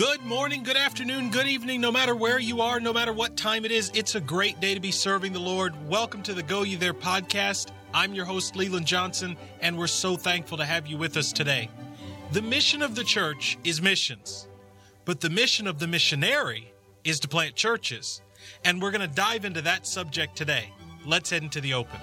Good morning, good afternoon, good evening, no matter where you are, no matter what time it is, it's a great day to be serving the Lord. Welcome to the Go Ye There podcast. I'm your host, Leland Johnson, and we're so thankful to have you with us today. The mission of the church is missions, but the mission of the missionary is to plant churches. And we're going to dive into that subject today. Let's head into the open.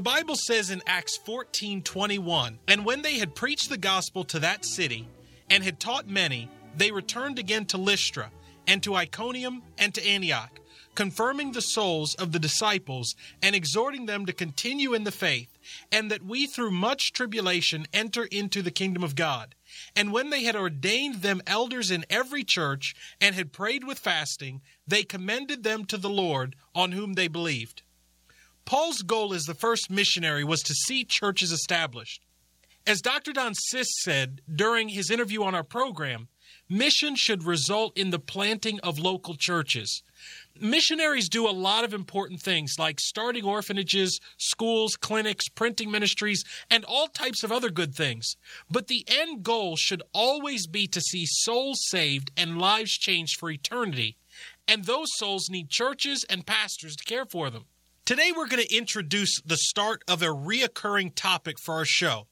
The Bible says in Acts 14 21, And when they had preached the gospel to that city and had taught many, they returned again to Lystra and to Iconium and to Antioch, confirming the souls of the disciples and exhorting them to continue in the faith, and that we through much tribulation enter into the kingdom of God. And when they had ordained them elders in every church and had prayed with fasting, they commended them to the Lord on whom they believed. Paul's goal as the first missionary was to see churches established. As Dr. Don Sisk said during his interview on our program, mission should result in the planting of local churches. Missionaries do a lot of important things like starting orphanages, schools, clinics, printing ministries, and all types of other good things. But the end goal should always be to see souls saved and lives changed for eternity. And those souls need churches and pastors to care for them. Today, we're going to introduce the start of a reoccurring topic for our show.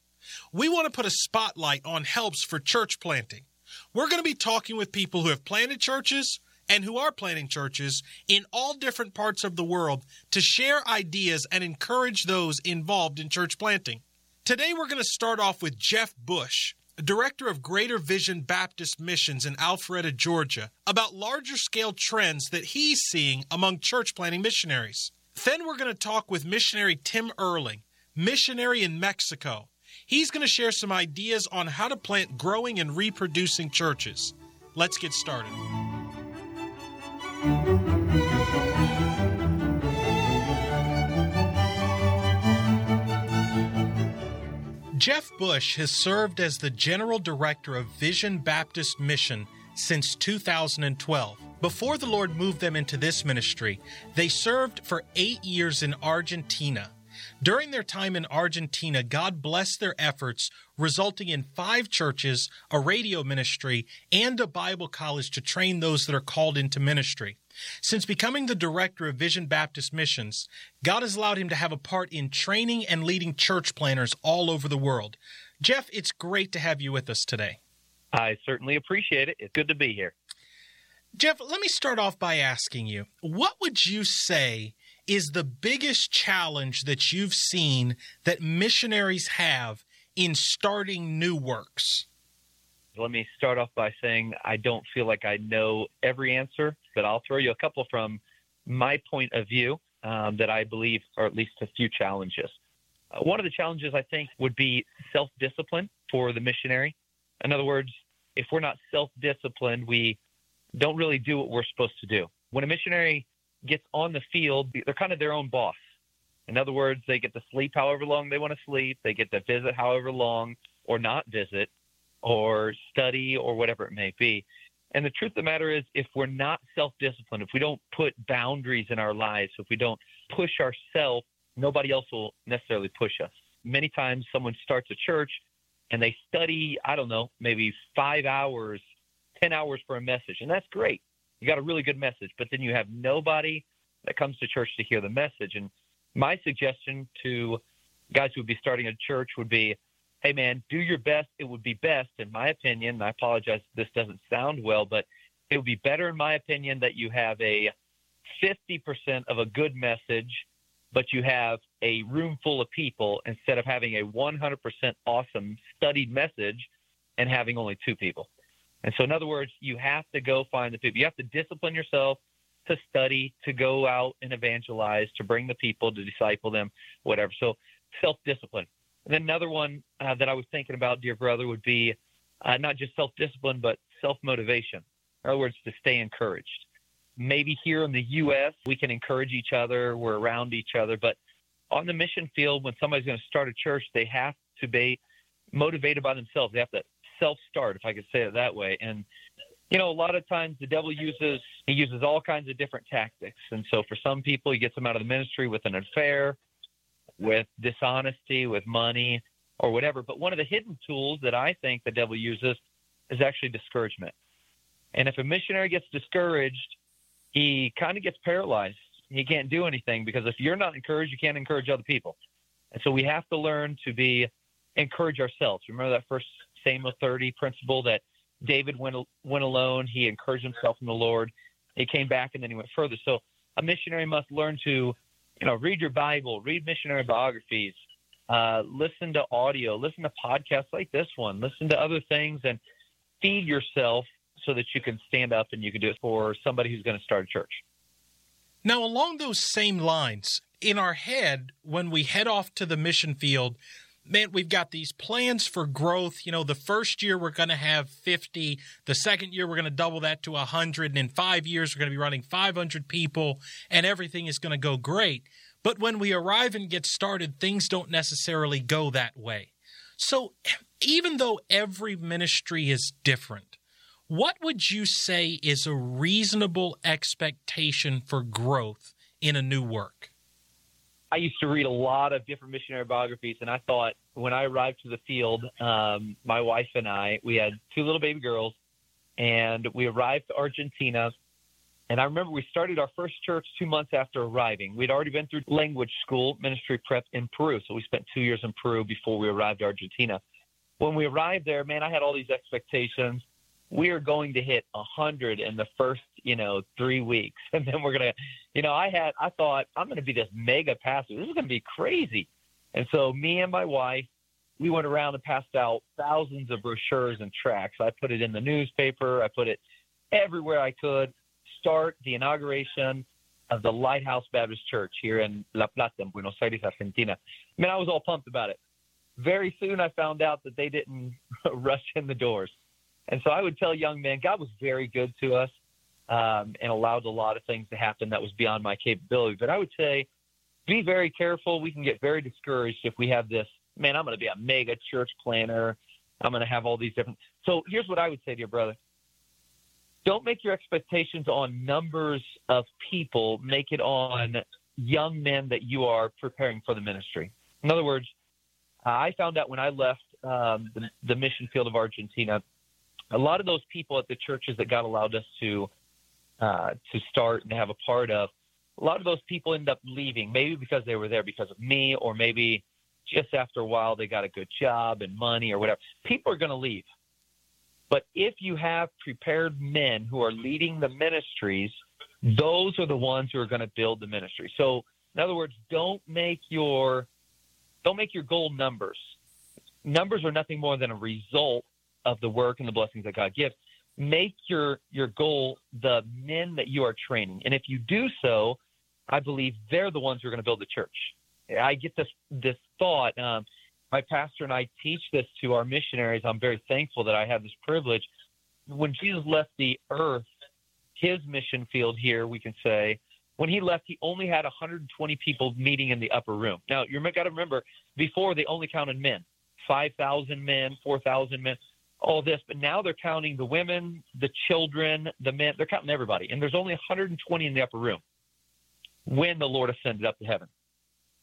We want to put a spotlight on helps for church planting. We're going to be talking with people who have planted churches and who are planting churches in all different parts of the world to share ideas and encourage those involved in church planting. Today, we're going to start off with Jeff Bush, director of Greater Vision Baptist Missions in Alpharetta, Georgia, about larger scale trends that he's seeing among church planting missionaries. Then we're going to talk with missionary Tim Erling, missionary in Mexico. He's going to share some ideas on how to plant growing and reproducing churches. Let's get started. Jeff Bush has served as the General Director of Vision Baptist Mission since 2012. Before the Lord moved them into this ministry, they served for eight years in Argentina. During their time in Argentina, God blessed their efforts, resulting in five churches, a radio ministry, and a Bible college to train those that are called into ministry. Since becoming the director of Vision Baptist Missions, God has allowed him to have a part in training and leading church planters all over the world. Jeff, it's great to have you with us today. I certainly appreciate it. It's good to be here. Jeff, let me start off by asking you what would you say is the biggest challenge that you've seen that missionaries have in starting new works? Let me start off by saying I don't feel like I know every answer, but I'll throw you a couple from my point of view um, that I believe are at least a few challenges. Uh, one of the challenges I think would be self discipline for the missionary. In other words, if we're not self disciplined, we don't really do what we're supposed to do. When a missionary gets on the field, they're kind of their own boss. In other words, they get to sleep however long they want to sleep, they get to visit however long or not visit or study or whatever it may be. And the truth of the matter is, if we're not self disciplined, if we don't put boundaries in our lives, if we don't push ourselves, nobody else will necessarily push us. Many times someone starts a church and they study, I don't know, maybe five hours 10 hours for a message, and that's great. You got a really good message, but then you have nobody that comes to church to hear the message. And my suggestion to guys who would be starting a church would be, hey man, do your best. It would be best, in my opinion. And I apologize if this doesn't sound well, but it would be better, in my opinion, that you have a 50% of a good message, but you have a room full of people instead of having a 100% awesome studied message and having only two people. And so, in other words, you have to go find the people. You have to discipline yourself to study, to go out and evangelize, to bring the people, to disciple them, whatever. So, self discipline. And then another one uh, that I was thinking about, dear brother, would be uh, not just self discipline, but self motivation. In other words, to stay encouraged. Maybe here in the U.S., we can encourage each other, we're around each other, but on the mission field, when somebody's going to start a church, they have to be motivated by themselves. They have to self start, if I could say it that way. And you know, a lot of times the devil uses he uses all kinds of different tactics, and so for some people, he gets them out of the ministry with an affair, with dishonesty, with money, or whatever. But one of the hidden tools that I think the devil uses is actually discouragement. And if a missionary gets discouraged, he kind of gets paralyzed. He can't do anything because if you're not encouraged, you can't encourage other people. And so we have to learn to be encourage ourselves. Remember that first Samuel 30 principle that David went went alone. He encouraged himself in the Lord. He came back and then he went further. So a missionary must learn to, you know, read your Bible, read missionary biographies, uh, listen to audio, listen to podcasts like this one, listen to other things, and feed yourself so that you can stand up and you can do it for somebody who's going to start a church. Now, along those same lines, in our head, when we head off to the mission field, man, we've got these plans for growth. You know, the first year we're going to have 50. The second year we're going to double that to 100. And in five years, we're going to be running 500 people and everything is going to go great. But when we arrive and get started, things don't necessarily go that way. So even though every ministry is different, what would you say is a reasonable expectation for growth in a new work? I used to read a lot of different missionary biographies, and I thought when I arrived to the field, um, my wife and I, we had two little baby girls, and we arrived to Argentina. And I remember we started our first church two months after arriving. We'd already been through language school, ministry prep in Peru. So we spent two years in Peru before we arrived to Argentina. When we arrived there, man, I had all these expectations we are going to hit a hundred in the first, you know, three weeks. And then we're gonna you know, I had I thought I'm gonna be this mega pastor. This is gonna be crazy. And so me and my wife, we went around and passed out thousands of brochures and tracts. I put it in the newspaper, I put it everywhere I could, start the inauguration of the Lighthouse Baptist Church here in La Plata in Buenos Aires, Argentina. I mean, I was all pumped about it. Very soon I found out that they didn't rush in the doors. And so I would tell young men, God was very good to us um, and allowed a lot of things to happen that was beyond my capability. But I would say, be very careful. We can get very discouraged if we have this, man, I'm going to be a mega church planter. I'm going to have all these different. So here's what I would say to your brother. Don't make your expectations on numbers of people. Make it on young men that you are preparing for the ministry. In other words, I found out when I left um, the, the mission field of Argentina a lot of those people at the churches that God allowed us to uh, to start and have a part of, a lot of those people end up leaving, maybe because they were there because of me, or maybe just after a while they got a good job and money or whatever. People are going to leave. But if you have prepared men who are leading the ministries, those are the ones who are going to build the ministry. So, in other words, don't make your don't make your goal numbers. Numbers are nothing more than a result of the work and the blessings that God gives. Make your your goal the men that you are training, and if you do so, I believe they're the ones who are going to build the church. I get this this thought. Um, my pastor and I teach this to our missionaries. I'm very thankful that I have this privilege. When Jesus left the earth, his mission field here, we can say, when he left, he only had 120 people meeting in the upper room. Now, you've got to remember, before they only counted men, 5,000 men, 4,000 men all this, but now they're counting the women, the children, the men. They're counting everybody, and there's only 120 in the upper room when the Lord ascended up to heaven.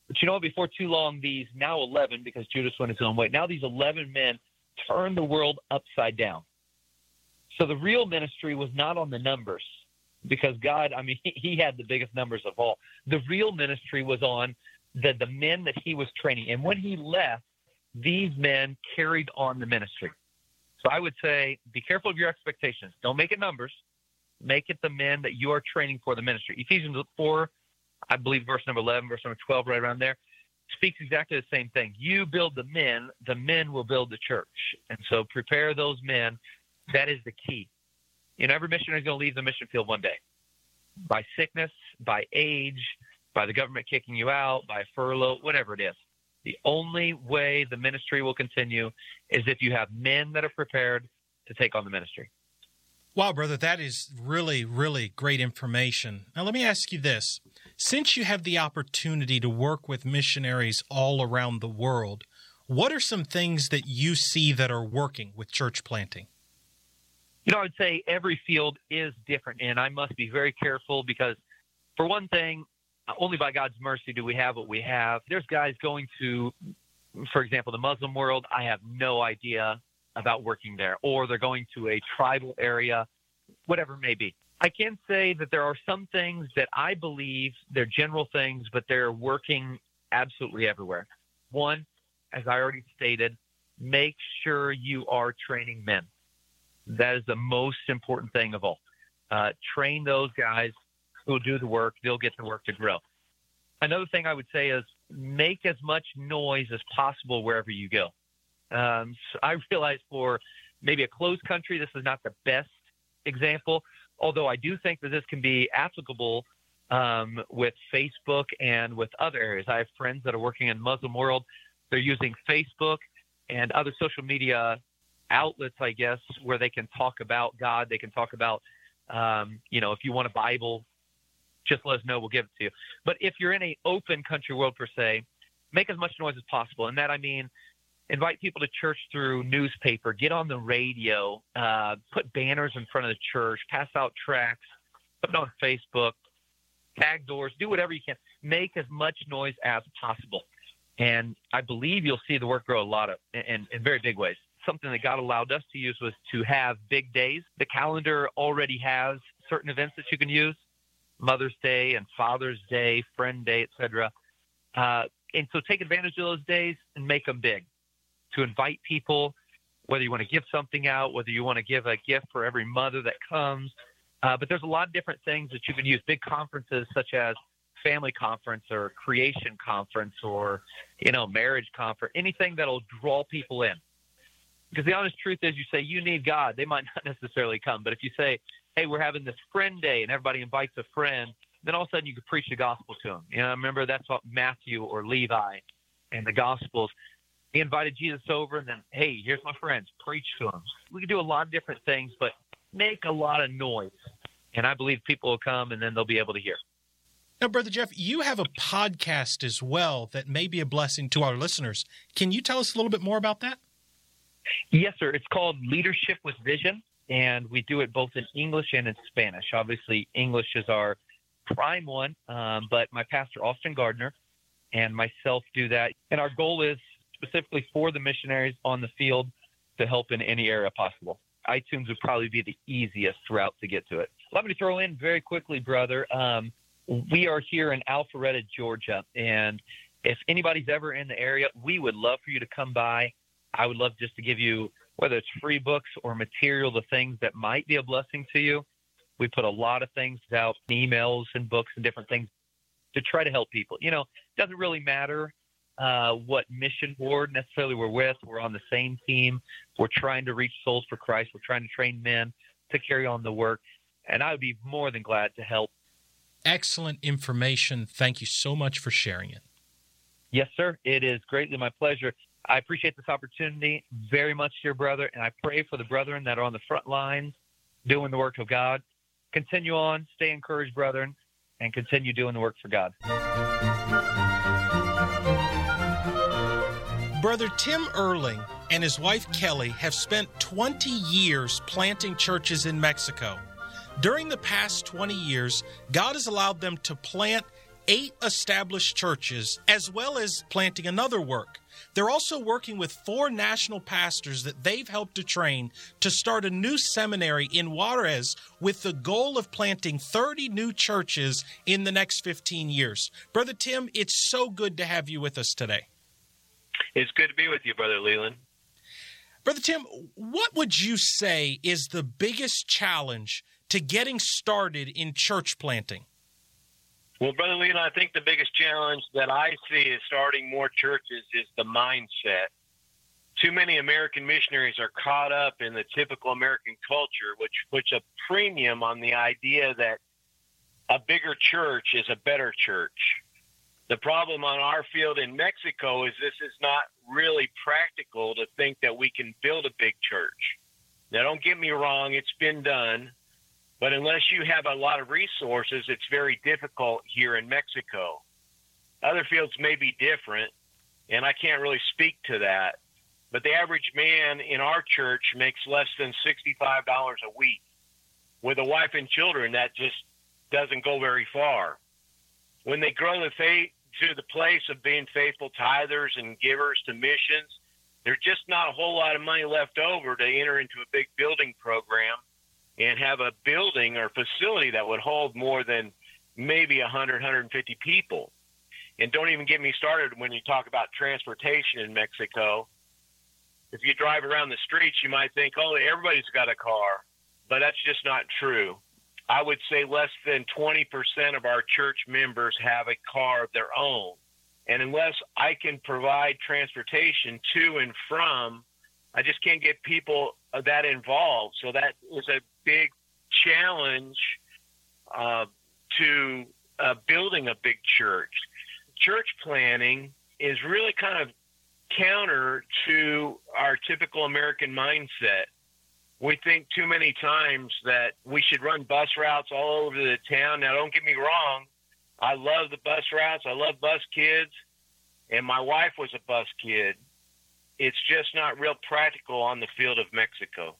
But you know, before too long, these now 11, because Judas went his own way, now these 11 men turned the world upside down. So the real ministry was not on the numbers, because God, I mean, He had the biggest numbers of all. The real ministry was on the the men that He was training, and when He left, these men carried on the ministry. So I would say be careful of your expectations. Don't make it numbers. Make it the men that you are training for the ministry. Ephesians 4, I believe verse number 11, verse number 12, right around there, speaks exactly the same thing. You build the men, the men will build the church. And so prepare those men. That is the key. You know, every missionary is going to leave the mission field one day by sickness, by age, by the government kicking you out, by furlough, whatever it is. The only way the ministry will continue is if you have men that are prepared to take on the ministry. Wow, brother, that is really, really great information. Now, let me ask you this. Since you have the opportunity to work with missionaries all around the world, what are some things that you see that are working with church planting? You know, I would say every field is different, and I must be very careful because, for one thing, only by God's mercy do we have what we have. There's guys going to, for example, the Muslim world. I have no idea about working there, or they're going to a tribal area, whatever it may be. I can say that there are some things that I believe they're general things, but they're working absolutely everywhere. One, as I already stated, make sure you are training men. That is the most important thing of all. Uh, train those guys who will do the work, they'll get the work to grow. Another thing I would say is make as much noise as possible wherever you go. Um, so I realize for maybe a closed country, this is not the best example, although I do think that this can be applicable um, with Facebook and with other areas. I have friends that are working in Muslim world. They're using Facebook and other social media outlets, I guess, where they can talk about God. They can talk about, um, you know, if you want a Bible, just let us know. We'll give it to you. But if you're in a open country world per se, make as much noise as possible. And that I mean, invite people to church through newspaper, get on the radio, uh, put banners in front of the church, pass out tracts, put it on Facebook, tag doors, do whatever you can. Make as much noise as possible. And I believe you'll see the work grow a lot of in, in very big ways. Something that God allowed us to use was to have big days. The calendar already has certain events that you can use, Mother's Day and Father's Day, Friend Day, etc. Uh, and so take advantage of those days and make them big. To invite people, whether you want to give something out, whether you want to give a gift for every mother that comes. Uh, but there's a lot of different things that you can use. Big conferences such as family conference or creation conference or you know marriage conference anything that'll draw people in because the honest truth is you say you need god they might not necessarily come but if you say hey we're having this friend day and everybody invites a friend then all of a sudden you could preach the gospel to them you know remember that's what matthew or levi and the gospels he invited jesus over and then hey here's my friends preach to them we can do a lot of different things but make a lot of noise and i believe people will come and then they'll be able to hear now, Brother Jeff, you have a podcast as well that may be a blessing to our listeners. Can you tell us a little bit more about that? Yes, sir. It's called Leadership with Vision, and we do it both in English and in Spanish. Obviously, English is our prime one, um, but my pastor, Austin Gardner, and myself do that. And our goal is specifically for the missionaries on the field to help in any area possible. iTunes would probably be the easiest route to get to it. Let me throw in very quickly, brother. Um, we are here in Alpharetta, Georgia, and if anybody's ever in the area, we would love for you to come by. I would love just to give you whether it's free books or material, the things that might be a blessing to you. We put a lot of things out, emails and books and different things to try to help people. You know, it doesn't really matter uh, what mission board necessarily we're with. We're on the same team. We're trying to reach souls for Christ. We're trying to train men to carry on the work. And I would be more than glad to help excellent information. Thank you so much for sharing it. Yes, sir. It is greatly my pleasure. I appreciate this opportunity very much, dear brother, and I pray for the brethren that are on the front lines doing the work of God. Continue on, stay encouraged, brethren, and continue doing the work for God. Brother Tim Erling and his wife Kelly have spent 20 years planting churches in Mexico. During the past 20 years, God has allowed them to plant eight established churches as well as planting another work. They're also working with four national pastors that they've helped to train to start a new seminary in Juarez with the goal of planting 30 new churches in the next 15 years. Brother Tim, it's so good to have you with us today. It's good to be with you, Brother Leland. Brother Tim, what would you say is the biggest challenge to getting started in church planting? Well, Brother Leland, I think the biggest challenge that I see is starting more churches is the mindset. Too many American missionaries are caught up in the typical American culture, which puts a premium on the idea that a bigger church is a better church. The problem on our field in Mexico is this is not really practical to think that we can build a big church. Now, don't get me wrong, it's been done. But unless you have a lot of resources, it's very difficult here in Mexico. Other fields may be different, and I can't really speak to that. but the average man in our church makes less than $65 a week. With a wife and children, that just doesn't go very far. When they grow the faith to the place of being faithful tithers and givers to missions, there's just not a whole lot of money left over to enter into a big building program and have a building or facility that would hold more than maybe 100, 150 people. And don't even get me started when you talk about transportation in Mexico. If you drive around the streets, you might think, oh, everybody's got a car, but that's just not true. I would say less than 20% of our church members have a car of their own. And unless I can provide transportation to and from, I just can't get people that involved. So that is a big challenge uh, to uh, building a big church. Church planting is really kind of counter to our typical American mindset. We think too many times that we should run bus routes all over the town. Now, don't get me wrong. I love the bus routes. I love bus kids. And my wife was a bus kid. It's just not real practical on the field of Mexico.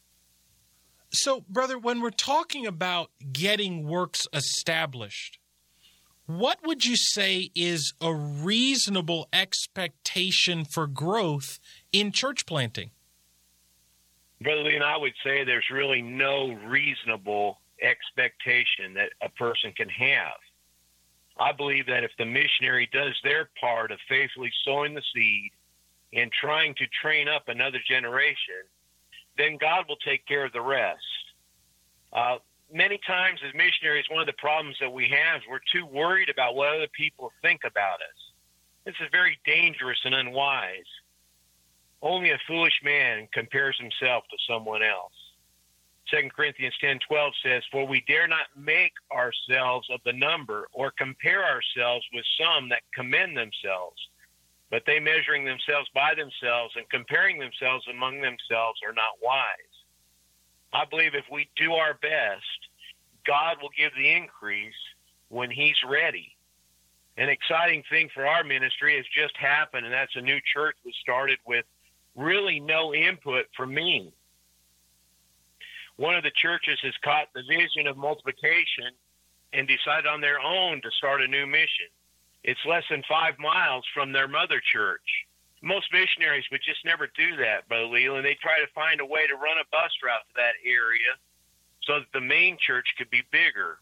So, brother, when we're talking about getting works established, what would you say is a reasonable expectation for growth in church planting? Brother Leland I would say there's really no reasonable expectation that a person can have. I believe that if the missionary does their part of faithfully sowing the seed and trying to train up another generation, then God will take care of the rest. Uh, many times as missionaries, one of the problems that we have is we're too worried about what other people think about us. This is very dangerous and unwise. Only a foolish man compares himself to someone else. 2 Corinthians 10:12 says, "For we dare not make ourselves of the number or compare ourselves with some that commend themselves, but they measuring themselves by themselves and comparing themselves among themselves are not wise." I believe if we do our best, God will give the increase when he's ready. An exciting thing for our ministry has just happened, and that's a new church that started with really no input from me one of the churches has caught the vision of multiplication and decided on their own to start a new mission. It's less than five miles from their mother church. Most missionaries would just never do that, Brother Leland. They try to find a way to run a bus route to that area so that the main church could be bigger.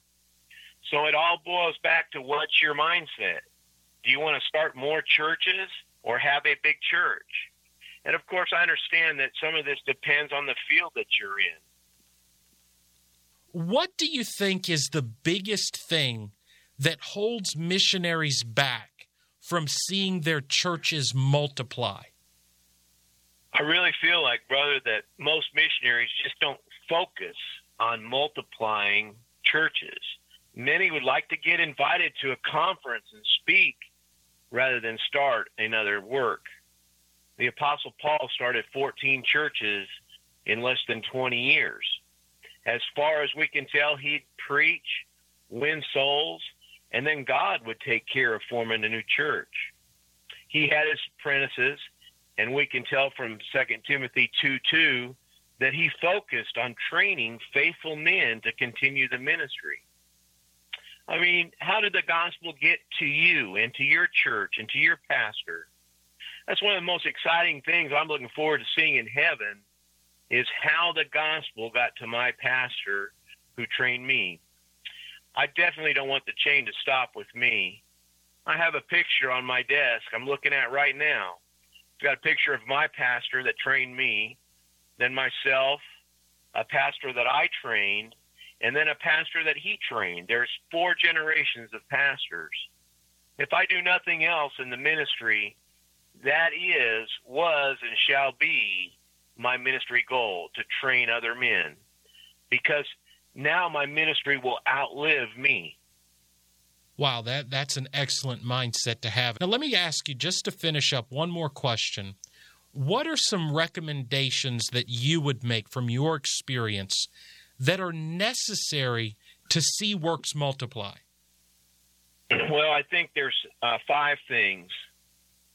So it all boils back to what's your mindset? Do you want to start more churches or have a big church? And of course, I understand that some of this depends on the field that you're in. What do you think is the biggest thing that holds missionaries back from seeing their churches multiply? I really feel like, brother, that most missionaries just don't focus on multiplying churches. Many would like to get invited to a conference and speak rather than start another work. The Apostle Paul started 14 churches in less than 20 years. As far as we can tell, he'd preach, win souls, and then God would take care of forming a new church. He had his apprentices, and we can tell from 2 Timothy 2 2 that he focused on training faithful men to continue the ministry. I mean, how did the gospel get to you and to your church and to your pastor? That's one of the most exciting things I'm looking forward to seeing in heaven is how the gospel got to my pastor who trained me. I definitely don't want the chain to stop with me. I have a picture on my desk I'm looking at right now. It's got a picture of my pastor that trained me, then myself, a pastor that I trained, and then a pastor that he trained. There's four generations of pastors. If I do nothing else in the ministry, that is, was, and shall be my ministry goal to train other men because now my ministry will outlive me. Wow, that, that's an excellent mindset to have. Now, let me ask you just to finish up one more question. What are some recommendations that you would make from your experience that are necessary to see works multiply? Well, I think there's uh, five things.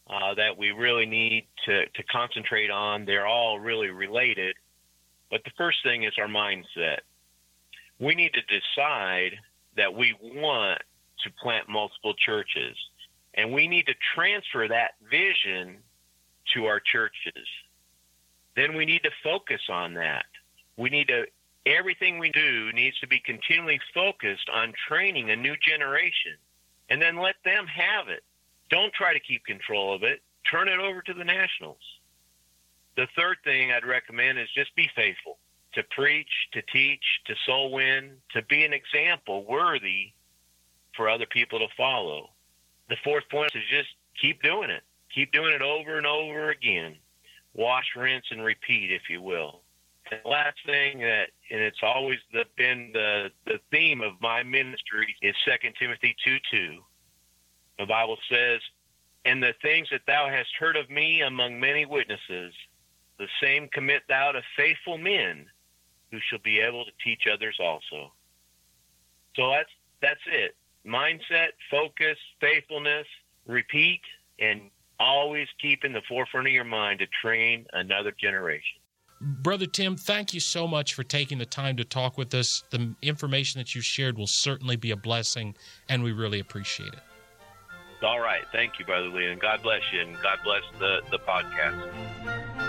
uh, that we really need to, to concentrate on. They're all really related. But the first thing is our mindset. We need to decide that we want to plant multiple churches. And we need to transfer that vision to our churches. Then we need to focus on that. We need to, everything we do needs to be continually focused on training a new generation. And then let them have it. Don't try to keep control of it. Turn it over to the nationals. The third thing I'd recommend is just be faithful to preach, to teach, to soul win, to be an example worthy for other people to follow. The fourth point is just keep doing it. Keep doing it over and over again. Wash, rinse, and repeat, if you will. And the last thing that, and it's always the, been the, the theme of my ministry, is 2 Timothy 2 2. The Bible says, And the things that thou hast heard of me among many witnesses, the same commit thou to faithful men who shall be able to teach others also. So that's that's it mindset, focus, faithfulness, repeat, and always keep in the forefront of your mind to train another generation. Brother Tim, thank you so much for taking the time to talk with us. The information that you shared will certainly be a blessing, and we really appreciate it. All right. Thank you, Brother Lee, and God bless you, and God bless the, the podcast.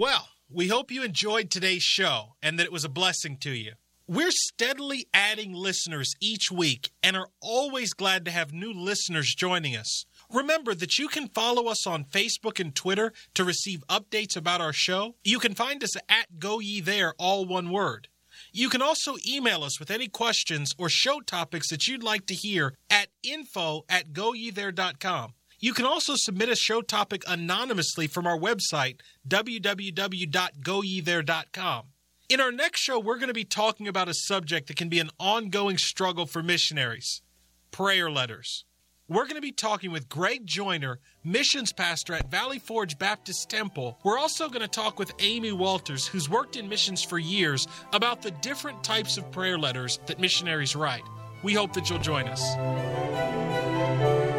Well, we hope you enjoyed today's show and that it was a blessing to you. We're steadily adding listeners each week and are always glad to have new listeners joining us. Remember that you can follow us on Facebook and Twitter to receive updates about our show. You can find us at Go Ye There, all one word. You can also email us with any questions or show topics that you'd like to hear at info at goyethere.com. You can also submit a show topic anonymously from our website, www.goyethere.com. In our next show, we're going to be talking about a subject that can be an ongoing struggle for missionaries prayer letters. We're going to be talking with Greg Joyner, missions pastor at Valley Forge Baptist Temple. We're also going to talk with Amy Walters, who's worked in missions for years, about the different types of prayer letters that missionaries write. We hope that you'll join us.